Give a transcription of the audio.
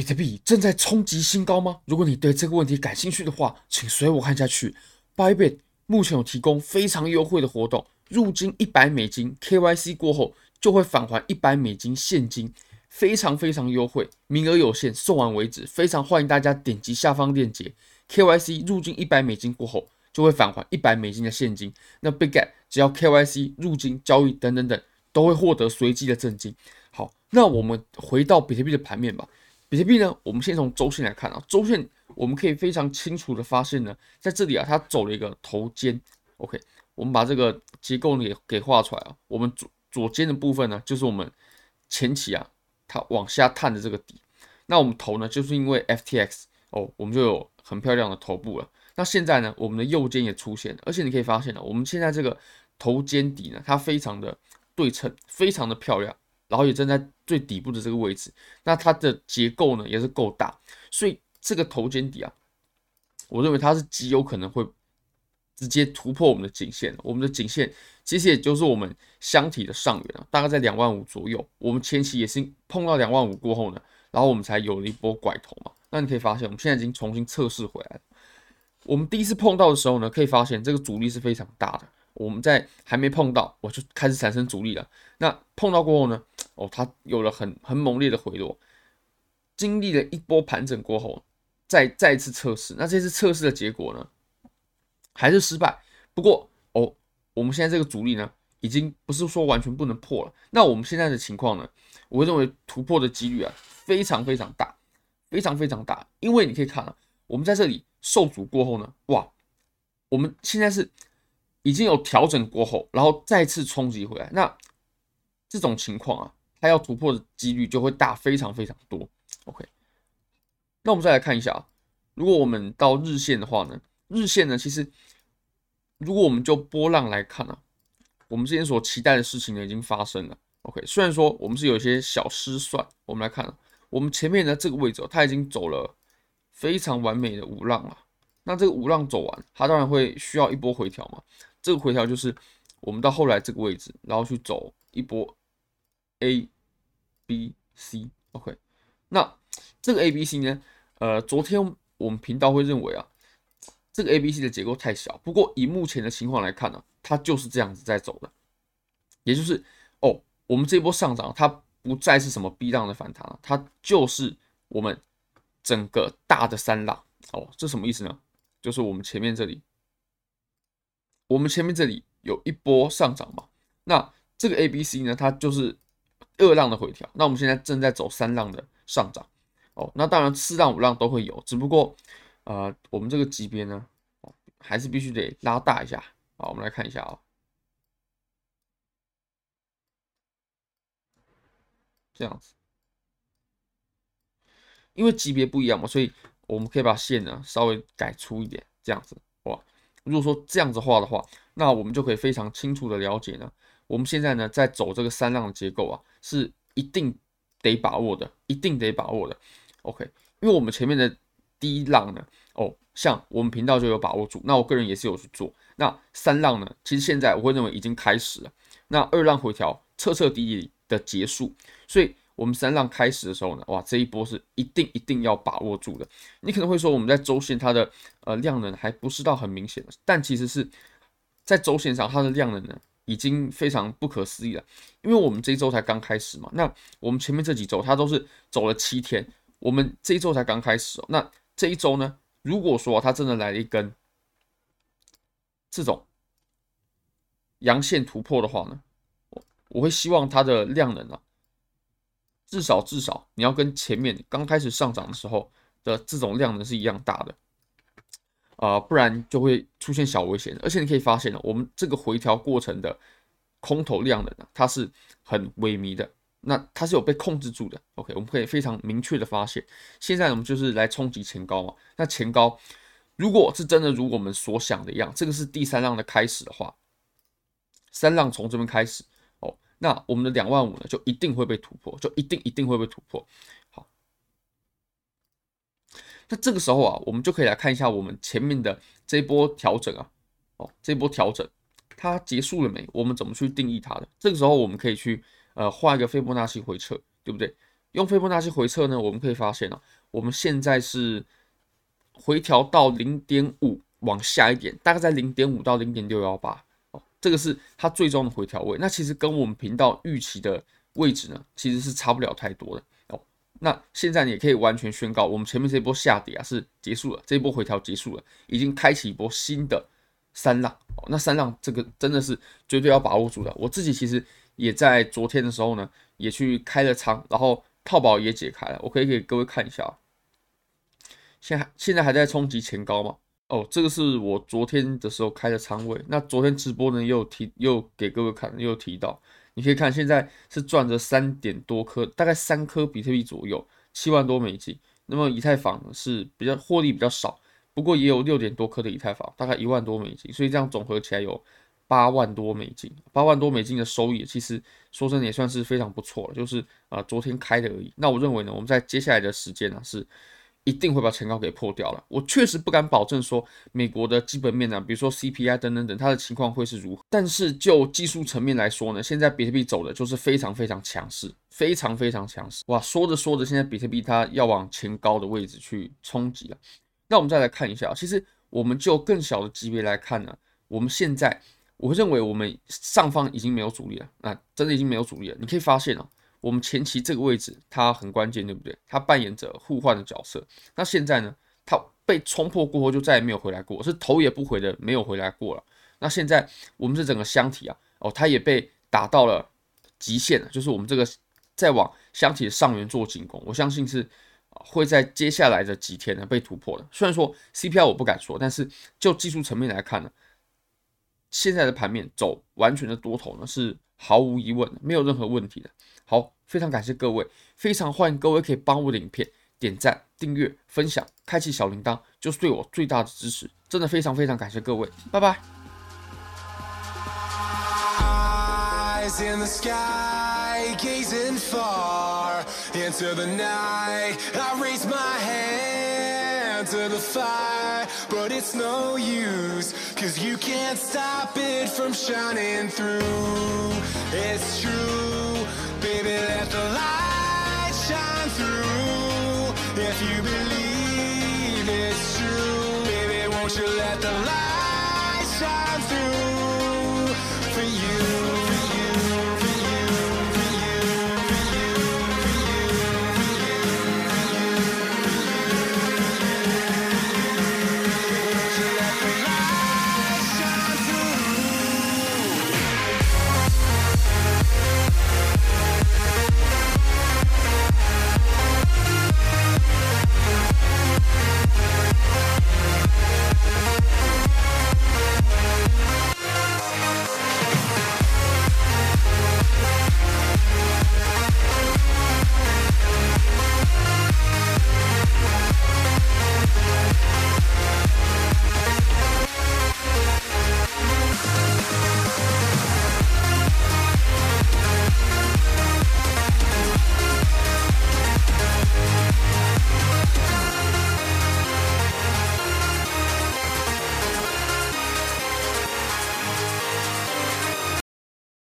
比特币正在冲击新高吗？如果你对这个问题感兴趣的话，请随我看下去。Bybit 目前有提供非常优惠的活动，入金一百美金，KYC 过后就会返还一百美金现金，非常非常优惠，名额有限，送完为止。非常欢迎大家点击下方链接，KYC 入金一百美金过后就会返还一百美金的现金。那 b i g a t 只要 KYC 入金交易等等等，都会获得随机的赠金。好，那我们回到比特币的盘面吧。比特币呢，我们先从周线来看啊，周线我们可以非常清楚的发现呢，在这里啊，它走了一个头肩，OK，我们把这个结构呢给给画出来啊，我们左左肩的部分呢，就是我们前期啊，它往下探的这个底，那我们头呢，就是因为 FTX 哦，我们就有很漂亮的头部了。那现在呢，我们的右肩也出现了，而且你可以发现呢，我们现在这个头肩底呢，它非常的对称，非常的漂亮。然后也正在最底部的这个位置，那它的结构呢也是够大，所以这个头肩底啊，我认为它是极有可能会直接突破我们的颈线。我们的颈线其实也就是我们箱体的上缘啊，大概在两万五左右。我们前期也是碰到两万五过后呢，然后我们才有了一波拐头嘛。那你可以发现，我们现在已经重新测试回来了。我们第一次碰到的时候呢，可以发现这个阻力是非常大的。我们在还没碰到，我就开始产生阻力了。那碰到过后呢？哦，它有了很很猛烈的回落，经历了一波盘整过后，再再次测试。那这次测试的结果呢，还是失败。不过哦，我们现在这个阻力呢，已经不是说完全不能破了。那我们现在的情况呢，我认为突破的几率啊，非常非常大，非常非常大。因为你可以看啊，我们在这里受阻过后呢，哇，我们现在是。已经有调整过后，然后再次冲击回来，那这种情况啊，它要突破的几率就会大非常非常多。OK，那我们再来看一下啊，如果我们到日线的话呢，日线呢，其实如果我们就波浪来看啊，我们之前所期待的事情呢已经发生了。OK，虽然说我们是有一些小失算，我们来看啊，我们前面的这个位置哦它已经走了非常完美的五浪了，那这个五浪走完，它当然会需要一波回调嘛。这个回调就是我们到后来这个位置，然后去走一波 A、B、C，OK。那这个 A、B、C 呢？呃，昨天我们频道会认为啊，这个 A、B、C 的结构太小。不过以目前的情况来看呢，它就是这样子在走的，也就是哦，我们这波上涨，它不再是什么 B 浪的反弹了，它就是我们整个大的三浪。哦，这什么意思呢？就是我们前面这里。我们前面这里有一波上涨嘛，那这个 A、B、C 呢，它就是二浪的回调。那我们现在正在走三浪的上涨哦。那当然四浪、五浪都会有，只不过呃，我们这个级别呢，还是必须得拉大一下。好，我们来看一下啊，这样子，因为级别不一样嘛，所以我们可以把线呢稍微改粗一点，这样子哇。如果说这样子画的话，那我们就可以非常清楚的了解呢，我们现在呢在走这个三浪的结构啊，是一定得把握的，一定得把握的。OK，因为我们前面的第一浪呢，哦，像我们频道就有把握住，那我个人也是有去做。那三浪呢，其实现在我会认为已经开始了，那二浪回调彻彻底底的结束，所以。我们三浪开始的时候呢，哇，这一波是一定一定要把握住的。你可能会说，我们在周线它的呃量能还不是到很明显的，但其实是在周线上它的量能呢已经非常不可思议了。因为我们这一周才刚开始嘛，那我们前面这几周它都是走了七天，我们这一周才刚开始哦。那这一周呢，如果说它真的来了一根这种阳线突破的话呢，我我会希望它的量能啊。至少至少你要跟前面刚开始上涨的时候的这种量能是一样大的，啊、不然就会出现小危险。而且你可以发现呢，我们这个回调过程的空头量能呢，它是很萎靡的，那它是有被控制住的。OK，我们可以非常明确的发现，现在我们就是来冲击前高嘛。那前高如果是真的如我们所想的一样，这个是第三浪的开始的话，三浪从这边开始哦。那我们的两万五呢，就一定会被突破，就一定一定会被突破。好，那这个时候啊，我们就可以来看一下我们前面的这波调整啊，哦，这波调整它结束了没？我们怎么去定义它的？这个时候我们可以去呃画一个斐波那契回撤，对不对？用斐波那契回撤呢，我们可以发现哦，我们现在是回调到零点五往下一点，大概在零点五到零点六幺八哦，这个是它最终的回调位。那其实跟我们频道预期的位置呢，其实是差不了太多的。那现在你也可以完全宣告，我们前面这一波下跌啊是结束了，这一波回调结束了，已经开启一波新的三浪哦。那三浪这个真的是绝对要把握住的。我自己其实也在昨天的时候呢，也去开了仓，然后。套保也解开了，我可以给各位看一下。现在现在还在冲击前高吗？哦，这个是我昨天的时候开的仓位。那昨天直播呢，又提又给各位看，又提到，你可以看现在是赚着三点多颗，大概三颗比特币左右，七万多美金。那么以太坊呢是比较获利比较少，不过也有六点多颗的以太坊，大概一万多美金。所以这样总合起来有。八万多美金，八万多美金的收益，其实说真的也算是非常不错了。就是啊、昨天开的而已。那我认为呢，我们在接下来的时间呢，是一定会把前高给破掉了。我确实不敢保证说美国的基本面呢，比如说 CPI 等等等，它的情况会是如何。但是就技术层面来说呢，现在比特币走的就是非常非常强势，非常非常强势。哇，说着说着，现在比特币它要往前高的位置去冲击了。那我们再来看一下，其实我们就更小的级别来看呢，我们现在。我认为我们上方已经没有阻力了，那真的已经没有阻力了。你可以发现啊，我们前期这个位置它很关键，对不对？它扮演着互换的角色。那现在呢，它被冲破过后就再也没有回来过，是头也不回的没有回来过了。那现在我们这整个箱体啊，哦，它也被打到了极限了，就是我们这个再往箱体的上缘做进攻，我相信是会在接下来的几天呢被突破的。虽然说 CPI 我不敢说，但是就技术层面来看呢。现在的盘面走完全的多头呢，是毫无疑问没有任何问题的。好非常感谢各位非常欢迎各位可以帮我的影片点赞订阅分享开启小铃铛就是对我最大的支持。真的非常非常感谢各位拜拜。Eyes in the sky gazing far into the night. I raise my hand. into the fire But it's no use Cause you can't stop it from shining through. It's true Baby, let the light shine through. If you believe it's true Baby, won't you let the light shine through?